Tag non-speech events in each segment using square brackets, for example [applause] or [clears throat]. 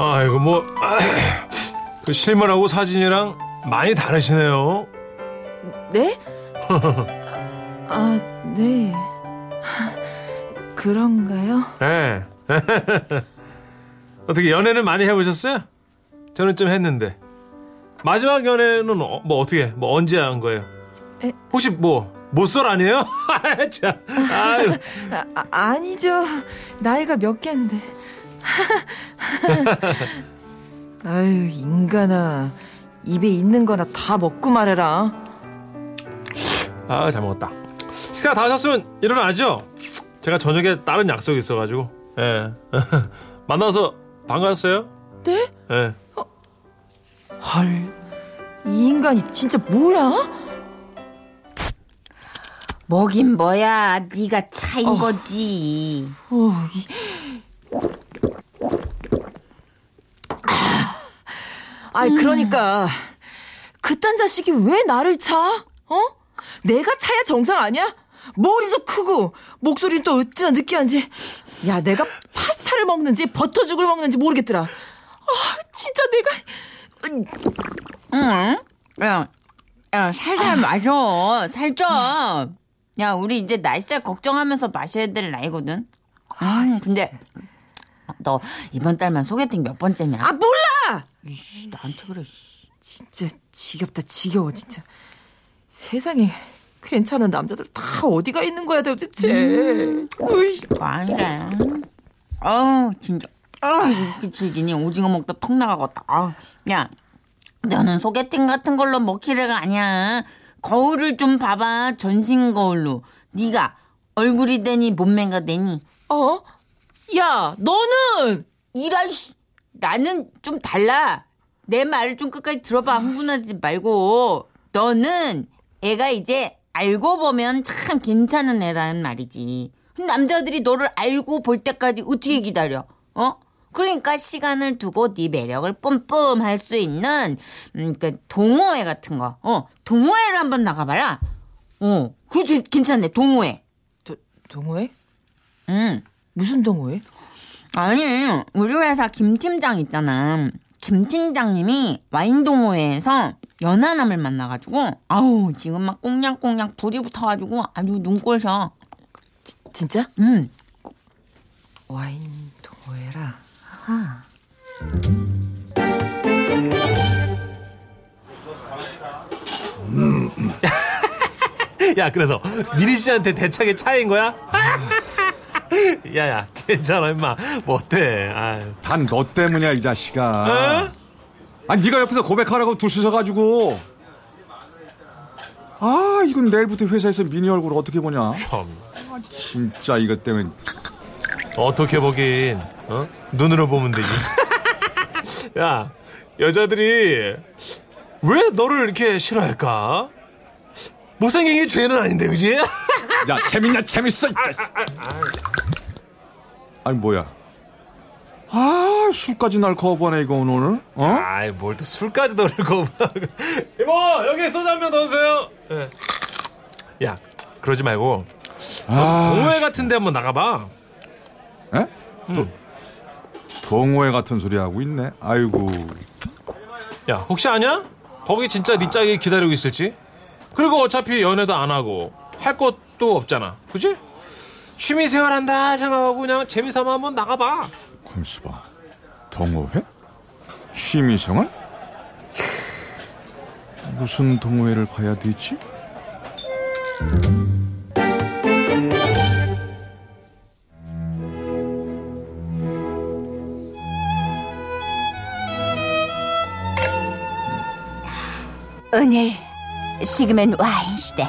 아이고 뭐 [clears throat] 그 실물하고 사진이랑 많이 다르시네요. 네? [laughs] 아, 네. 그런가요? 네. [laughs] 어떻게 연애는 많이 해보셨어요? 저는 좀 했는데 마지막 연애는 어, 뭐 어떻게 뭐 언제 한 거예요? 에? 혹시 뭐 모쏠 아니에요? [laughs] 아, 아, 아니죠. 나이가 몇 개인데. [laughs] 아유, 인간아. 입에 있는 거나 다 먹고 말해라. 아, 잘 먹었다. 식사 다 하셨으면 일어나죠? 제가 저녁에 다른 약속이 있어가지고. 예. [laughs] 만나서 반가웠어요? 네? 예. 헐. 이 인간이 진짜 뭐야? 뭐긴 뭐야 네가 차인 어. 거지 어, 아이 그러니까 그딴 자식이 왜 나를 차? 어? 내가 차야 정상 아니야? 머리도 크고 목소리는 또 어찌나 느끼한지. 야 내가 파스타를 먹는지 버터죽을 먹는지 모르겠더라. 아 진짜 내가 응? 야, 야 살살 마셔. 살쪄. 야 우리 이제 날살 걱정하면서 마셔야 될 나이거든. 아 근데 너 이번 달만 소개팅 몇 번째냐? 아 몰라 이씨 나한테 그래 씨. 진짜 지겹다 지겨워 진짜. 세상에 괜찮은 남자들 다 어디가 있는 거야 도대체? 으이. 아니래. 아우 진짜. 아 즐기니 오징어 먹다 턱 나가겠다. 아, 야 너는 소개팅 같은 걸로 먹힐 애가 아니야. 거울을 좀 봐봐 전신 거울로. 네가 얼굴이 되니 몸매가 되니. 어? 야 너는! 이라이씨 나는 좀 달라. 내 말을 좀 끝까지 들어봐. 흥분하지 말고. 너는 애가 이제 알고 보면 참 괜찮은 애라는 말이지. 남자들이 너를 알고 볼 때까지 어떻게 기다려? 어? 그러니까 시간을 두고 네 매력을 뿜뿜 할 수 있는 음, 그 동호회 같은 거. 어 동호회를 한번 나가봐라. 어 그거 괜찮네. 동호회. 도, 동호회? 응. 무슨 동호회? 아니, 우리 회사 김 팀장 있잖아. 김 팀장님이 와인 동호회에서 연하남을 만나가지고, 아우, 지금 막 꽁냥꽁냥 불이 붙어가지고 아주 눈꼴셔. 진짜? 응. 와인 동호회라 아하. [laughs] 야, 그래서 미리 씨한테 대차게 차인 거야? [laughs] 야야, [laughs] 괜찮아, 임마. 뭐 어때? 아유. 단너 때문이야 이 자식아 어? 아니 네가 옆에서 고백하라고 둘러서가지고 아 이건 내일부터 회사에서 미니 얼굴 어떻게 보냐 참. 진짜 이것 때문에 어떻게 보긴, 어? 눈으로 보면 되지. [laughs] 야, 여자들이 왜 너를 이렇게 싫어할까? 못생긴 게 죄는 아닌데, 그지? [laughs] 야 재밌냐 재밌어 아니 뭐야 아 술까지 날 거부하네 이거 오늘 어? 아이, 뭘 또 술까지 너를 거부하고. [laughs] 이모, 여기 소주 한병더 주세요. 예. 야, 그러지 말고, 아, 동호회 같은 데 한번 나가봐. 에? 또 동호회 같은 소리 하고 있네 아이고 야, 혹시 아냐? 거기 진짜 네 짝이 기다리고 있을지? 그리고 어차피 연애도 안 하고 할 것도 없잖아. 그지? 취미생활 한다 생각하고 그냥 재미삼아 한번 나가봐. 컴수봐 동호회? 취미생활? 무슨 동호회를 가야 되지? 오늘 식으면 와인 시대.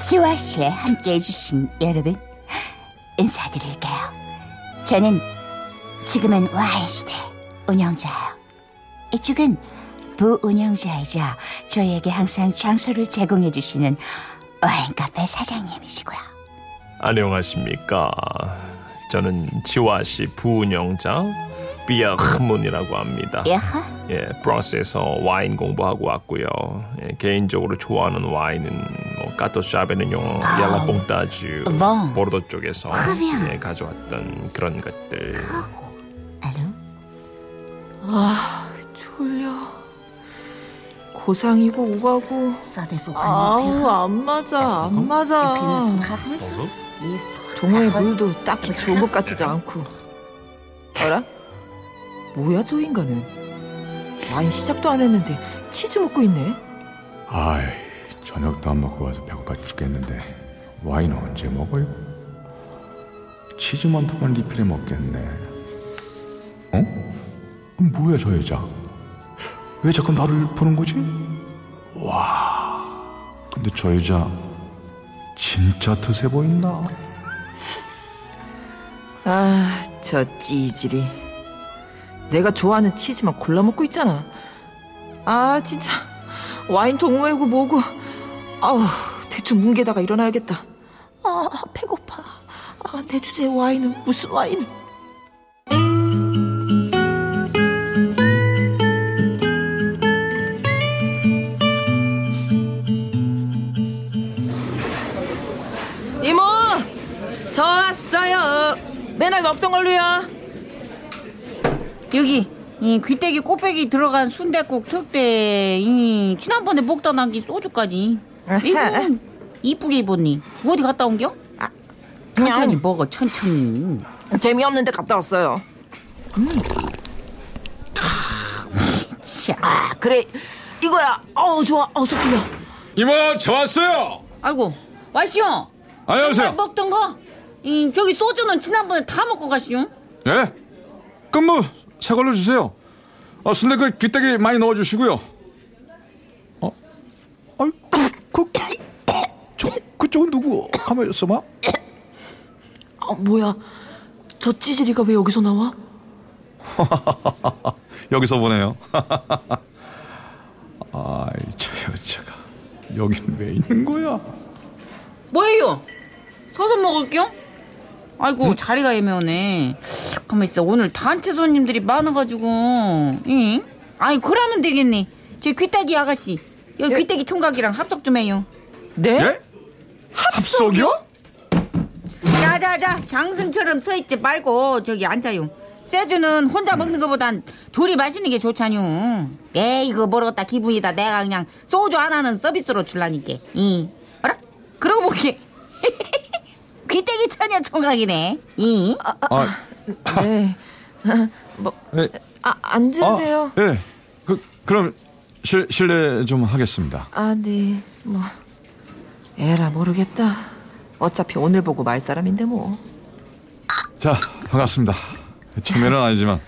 지화 씨에 함께 해 주신 여러분 인사드릴게요. 저는 지금은 와인 시대 운영자예요. 이쪽은 부운영자이자 저희에게 항상 장소를 제공해 주시는 와인 카페 사장님이시고요. 안녕하십니까. 저는 지화씨 부운영자 비아흐문이라고 합니다. 야하, 예, 프랑스에서 와인 공부하고 왔고요. 예, 개인적으로 좋아하는 와인은 뭐 까토 샤베는용, 얄라봉따주, 뭐. 보르도 쪽에서. 예, 가져왔던 그런 것들. 아, 졸려. 고상이고 오가고. 아우, 안 맞아, 안 맞아. 동호회 물도 딱히 좋은 것 같지도 않고. 알아? 뭐야, 저 인간은. 와인 시작도 안 했는데 치즈 먹고 있네. 아이, 저녁도 안 먹고 와서 배고파 죽겠는데 와인 언제 먹어요? 치즈만 두만 리필해 먹겠네. 어? 그럼 뭐야 저 여자? 왜 자꾸 나를 보는 거지? 와, 근데 저 여자 진짜 드세 보인다. 아, 저 찌질이. 내가 좋아하는 치즈만 골라 먹고 있잖아. 아, 진짜. 와인 동호회고 뭐고. 아우, 대충 뭉개다가 일어나야겠다. 아, 배고파. 아, 내 주제 와인은 무슨 와인? 이모! 저 왔어요. 맨날 먹던 걸로요. 여기 이 귀때기 꽃배기 들어간 순대국 특대 이 지난번에 먹다 남긴 소주까지 이거 이쁘게 입었니 어디 갔다 온겨? 아, 천천히 먹어 천천히 재미없는데 갔다 왔어요. 차. 아, 그래. 이거야. 어우, 좋아. 어서 풀려. 이모 저 왔어요. 아이고 와시오 안녕하세요. 먹던 거 이, 저기 소주는 지난번에 다 먹고 가시오 예? 그럼 뭐새 걸로 주세요. 어, 순대 그 귀때기 많이 넣어주시고요. 어? 아이, 그, 저, 그쪽은 누구? 가만히 있어봐. 아, 뭐야. 저 찌질이가 왜 여기서 나와? [laughs] 여기서 보네요. [laughs] 아이, 저 여자가 여긴 왜 있는 거야? 뭐예요? 서서 먹을게요? 아이고 자리가 애매하네 가만 있어 오늘 단체 손님들이 많아가지고 응? 아니 그러면 되겠네 제 귀때기 아가씨 여기 귀때기 총각이랑 합석 좀 해요 네? 예? 합석이요? 자자자 장승처럼 서있지 말고 저기 앉아요 세주는 혼자 먹는 것보단 둘이 마시는 게 좋잖요 에이 이거 모르겠다 기분이다 내가 그냥 소주 하나는 서비스로 줄라니까 이 어라? 그러고 보기 [laughs] 귀때기 처녀 총각이네 이 아, 네. 뭐, 예, 아, 앉으세요. 아, 예. 그, 그럼 실, 실례 좀 하겠습니다. 아, 네. 뭐. 에라, 모르겠다. 어차피 오늘 보고 말 사람인데 뭐. 자, 반갑습니다. 처음에는 아니지만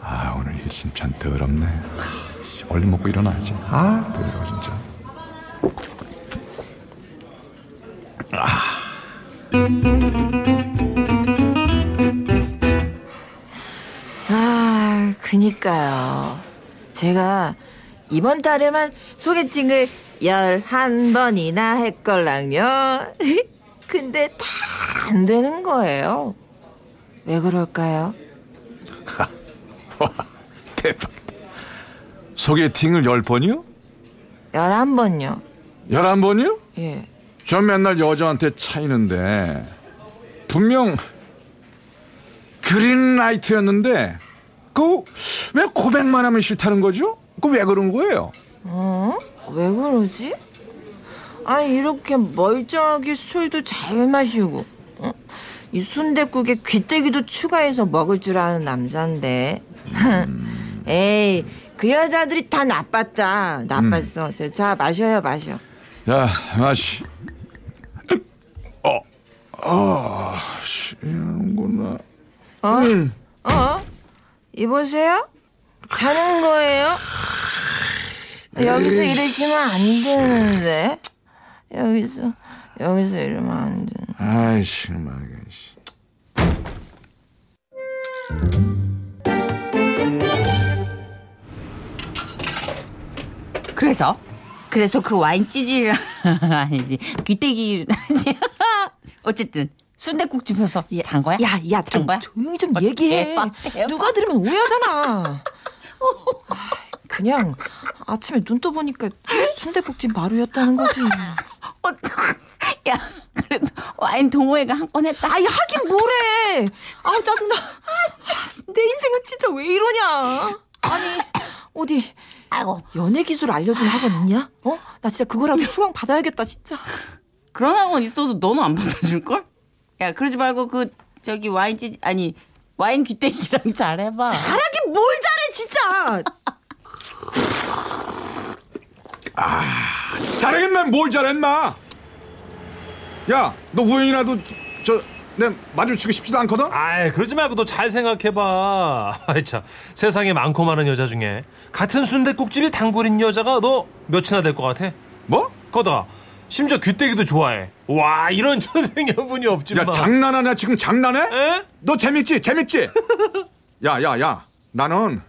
아, 오늘 일심 참 더럽네. 아, 씨, 얼른 먹고 일어나야지. 아, 더러워 진짜. 아, 그니까요. 제가 이번 달에만 소개팅을 11번이나 했걸랑요. [laughs] 근데 다 안 되는 거예요. 왜 그럴까요? 대박. 소개팅을 열 번이요? 11번요. 열한 번이요? 예. 전 맨날 여자한테 차이는데 분명 그린라이트였는데 그 왜 고백만 하면 싫다는 거죠? 그왜 그런 거예요? 어? 왜 그러지? 아니 이렇게 멀쩡하게 술도 잘 마시고 어? 이 순댓국에 귀때기도 추가해서 먹을 줄 아는 남잔데 [laughs] 에이 그 여자들이 다 나빴다 나빴어 자, 자 마셔요 마셔 야, 마시. 어, 아, 쉬는구나. 어? 어? 이보세요? 자는 거예요? 여기서 이러시면 안 되는데 여기서 여기서 이러면 안 돼. 아이씨, 막 씨. 그래서 그래서 그 와인 찌질이랑 [laughs] 아니지 귀때기 아니지 [laughs] 어쨌든 순대국집에서 잔 거야? 야, 야, 잔좀 거야? 조용히 좀 어, 얘기해. 누가 들으면 오해하잖아. [laughs] 아, 그냥 아침에 눈 떠 보니까 순대국집 마루였다는 거지. [laughs] 야 그래도 와인 동호회가 한 건 했다. 아이 하긴 뭐래. 아 짜증나. 아, 내 인생은 진짜 왜 이러냐. 아니 어디 아이고 연애 기술 알려주는 학원 있냐? 어? 나 진짜 그거라도 수강 받아야겠다 진짜. 그런 학원 있어도 너는 안 받아줄 걸? 야 그러지 말고 그 저기 와인 찌 아니 와인 귀때기랑 잘해봐. 잘하긴 뭘 잘해 진짜. 잘했나? 뭘 잘했나? 야, 너 우연이라도 저 내 마주치고 싶지도 않거든? 아이 그러지 말고 너 잘 생각해봐. [laughs] 아이 참 세상에 많고 많은 여자 중에 같은 순대국집이 단골인 여자가 너 몇이나 될 것 같아? 뭐? 거다 심지어 귀때기도 좋아해. 와 이런 [laughs] 천생연분이 없지 야, 마. 장난하냐? 지금 장난해? 에? 너 재밌지? 재밌지? [laughs] 야, 야, 야. 나는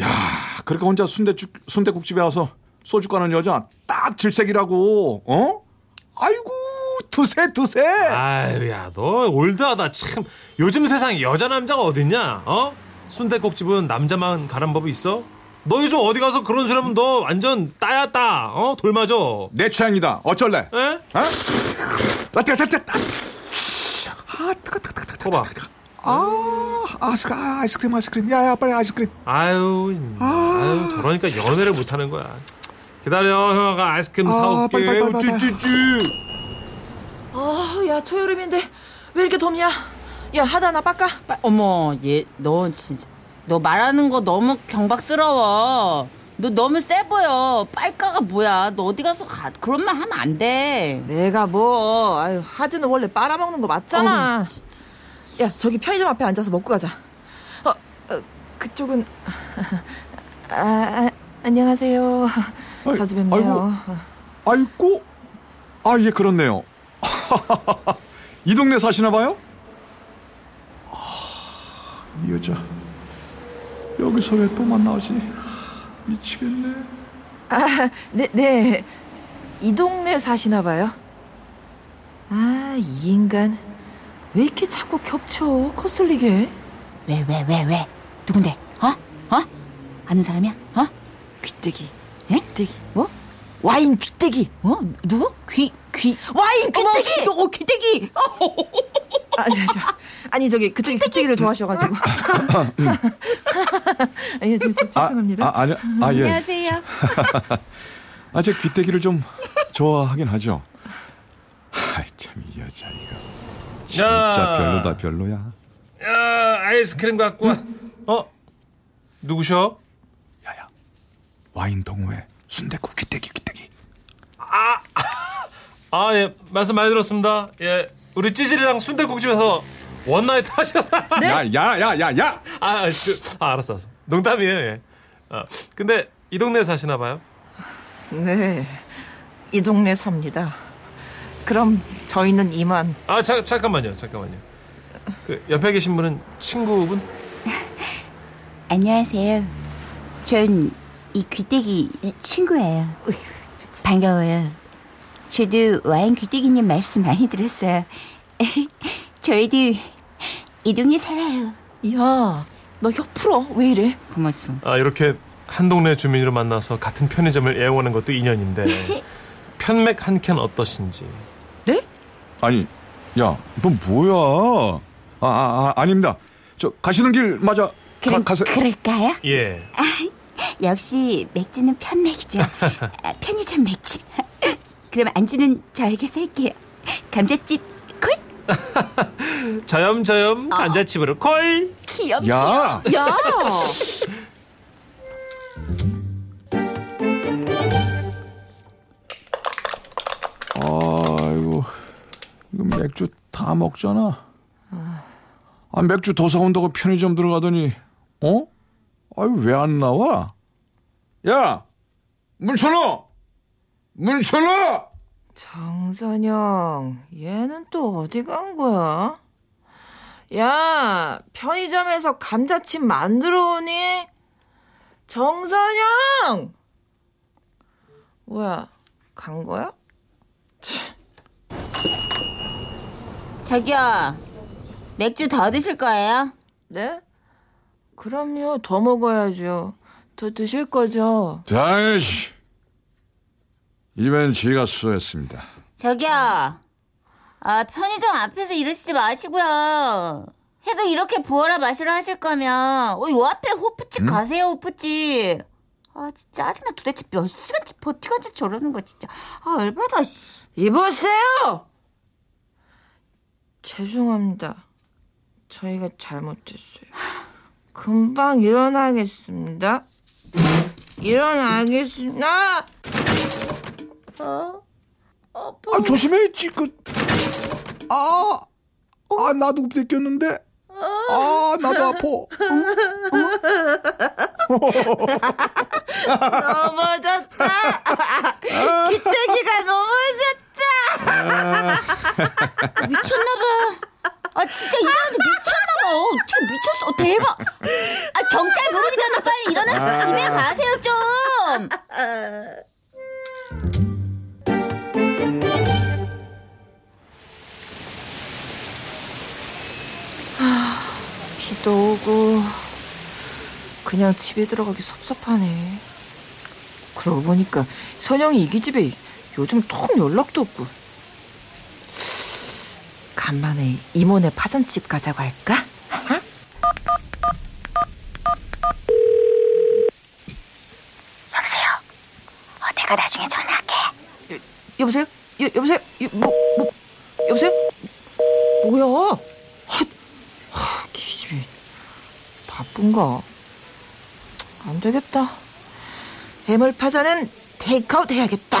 야, 그렇게 혼자 순대국 순대국집에 와서 소주 까는 여자 딱 질색이라고. 어? 아이고, 두세 두세. 아유 야 너 올드하다 참. 요즘 세상에 여자 남자가 어딨냐? 어? 순대국집은 남자만 가란 법이 있어? 너 요즘 어디 가서 그런 소리 하면 너 완전 따야 따. 어? 돌 맞아. 내 취향이다. 어쩔래? 에? 어? 아, 뜨거, 뜨거, 뜨거. 아, 뜨거, 뜨거, 뜨거, 뜨거. 봐봐. 아, 아이스, 아, 아이스크림, 아이스크림. 야, 야, 빨리 아이스크림. 아유, 아 유, 저러니까 연애를 못하는 거야. 기다려, 형아가 아이스크림 아, 사올게. 빨리, 빨리, 빨리, 빨리. 우쭈쭈쭈. 아, 야 초여름인데 왜 이렇게 덥냐? 야 하다 나 빡까. 빠- 어머 얘 너 진짜 너 말하는 거 너무 경박스러워. 너 너무 세 보여. 빨까가 뭐야? 너 어디 가서 가, 그런 말 하면 안 돼. 내가 뭐 아유 하드는 원래 빨아먹는 거 맞잖아. 야 저기 편의점 앞에 앉아서 먹고 가자. 어, 어 그쪽은 아, 아 안녕하세요. 아이, 자주 뵙네요. 아이고. 아, 예, 그렇네요. [laughs] 이 동네 사시나 봐요? 아, 이 여자. 여기서 왜 또 만나지? 미치겠네. 아, 네, 네. 이 동네 사시나 봐요. 아, 이 인간 왜 이렇게 자꾸 겹쳐 거슬리게? 왜, 왜, 왜, 왜? 누군데? 어? 어? 아는 사람이야? 어? 귀때기. 에? 귀때기. 뭐? 와인 귀때기. 어? 누구? 귀, 귀. 와인 귀때기. 어, 귀때기. [laughs] 아니, 저, 아니 저기 그쪽이 귀때기를 좋아하셔가지고. [laughs] 아니, 저, 저, 죄송합니다. 아, 아, 아니, 아, 예. 안녕하세요. [laughs] 아, 제 귀때기를 좀 좋아하긴 하죠. 아이, 참, 이 여자, 이거. 진짜 야. 별로다, 별로야. 야, 아이스크림 갖고 와. 어? 누구셔? 와인 동호회, 순대국 귀때기, 귀때기. 아, 예, 말씀 많이 들었습니다. 예, 우리 찌질이랑 순대국집에서 원나잇 하셨나? [laughs] 야, 야, 야, 야, 야! 아, 그, 아, 알았어, 알았어. 농담이에요, 예. 아, 근데 이 동네에 사시나 봐요? 네, 이 동네 삽니다. 그럼 저희는 이만. 아, 자, 잠깐만요, 잠깐만요. 그 옆에 계신 분은 친구분? [laughs] 안녕하세요. 전 이 귀때기 친구예요. 반가워요. 저도 와인 귀때기님 말씀 많이 들었어요. [laughs] 저희도 이 동네 살아요. 야, 너 혀 풀어. 왜 이래? 고맙소. 아, 이렇게 한 동네 주민으로 만나서 같은 편의점을 애용하는 것도 인연인데 [laughs] 편맥 한 캔 어떠신지. 네? 아니, 야, 너 뭐야? 아, 아, 아 아닙니다. 저, 가시는 길 맞아. 가, 가세요. 그럴까요? 예. 역시 맥주는 편맥이죠. 아, 편의점 맥주. [laughs] 그럼 안주는 저에게 살게요. 감자칩 콜? [laughs] 저염저염 감자칩으로 콜. 귀엽. 야! 야, 아이고, 이거 맥주 다 먹잖아. 아, 맥주 더 사온다고 편의점 들어가더니, 어? 아유, 왜 안 나와? 야! 문 쳐놔! 문 쳐놔! 정선영, 얘는 또 어디 간 거야? 야, 편의점에서 감자칩 만들어 오니? 정선영! 뭐야, 간 거야? 자기야, 맥주 더 드실 거예요? 네? 그럼요, 더 먹어야죠. 더 드실 거죠? 다시 이번엔 제가 수고했습니다. 저기요. 아, 편의점 앞에서 이러시지 마시고요. 해도 이렇게 부어라 마시라 하실 거면, 어, 요 앞에 호프집 가세요, 호프집. 아, 진짜 짜증나. 도대체 몇 시간째 버티간지 저러는 거, 진짜. 아, 얼마다, 씨. 이보세요! 죄송합니다. 저희가 잘못했어요. [laughs] 금방 일어나겠습니다. 일어나겠습니다. 어? 아, 조심해, 찌끗. 아, 아, 나도 뺏겼는데. 아, 나도 아파. 넘어졌다. [laughs] 기태기가 넘어졌다. 미쳤나봐. 아, 진짜 이 사람들 미쳤나봐. 어떻게 미쳤어? 어, 대박. 아, 경찰 부르기 전에 빨리 일어나서 집에 가세요, 좀. 비도 오고 그냥 집에 들어가기 섭섭하네. 그러고 보니까 선영이 이기 집에 요즘 통 연락도 없고. 간만에 이모네 파전집 가자고 할까? 어? 여보세요. 어, 내가 나중에 전화할게. 여보세요? 여, 여보세요? 여, 뭐, 뭐, 여보세요? 뭐야? 하, 하, 기집애. 바쁜가? 안 되겠다. 해물파전은 테이크아웃 해야겠다.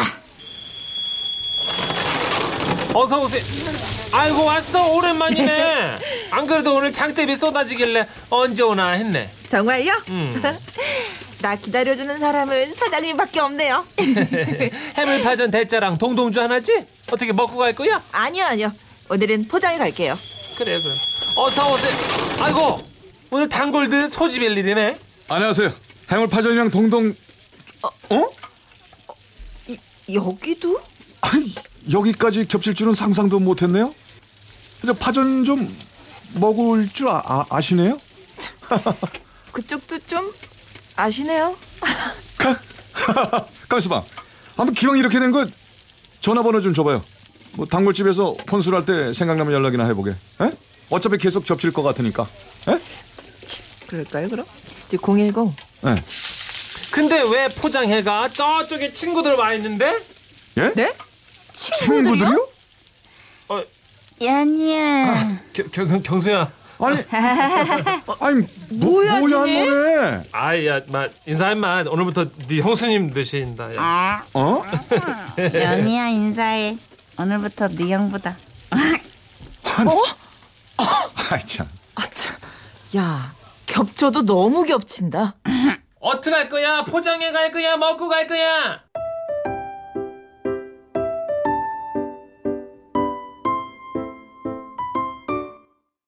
어서 오세요. 아이고 왔어 오랜만이네. [laughs] 안 그래도 오늘 장대비 쏟아지길래 언제 오나 했네. 정말요? 음. [laughs] 나 기다려주는 사람은 사장님밖에 없네요. [laughs] 해물파전 대짜랑 동동주 하나지? 어떻게 먹고 갈 거야? 아니요, 아니요. 오늘은 포장해 갈게요. 그래 그래. 어서 오세요. 아이고 오늘 단골들 소집 일 일이네. 안녕하세요. 해물파전이랑 동동 어? 이, 여기도? 아니, 여기까지 겹칠 줄은 상상도 못했네요. 이제 파전 좀 먹을 줄 아, 시네요 [laughs] 그쪽도 좀 아시네요. [laughs] 가만있어봐. [laughs] 한번 기왕 이렇게 된 거 전화번호 좀 줘봐요. 뭐 단골집에서 혼술할 때 생각나면 연락이나 해보게. 에? 어차피 계속 겹칠 것 같으니까. 에? 그럴까요, 그럼? 이제 010. 예. 근데 왜 포장해가 저쪽에 친구들 와 있는데? 예? 네? 친구들이요? 연이야. 겨, 겨, 경수야. 아니, 아니, 뭐, 뭐야, 뭐야? 너네? 아이야, 마 인사해마. 오늘부터 네 형수님 되신다. 야. 아, 어? 연이야, 인사해. 오늘부터 네 형보다. 아이, 참. 아, 참. 야, 겹쳐도 너무 겹친다. 어떻게 할 거야? 포장해 갈 거야? 먹고 갈 거야?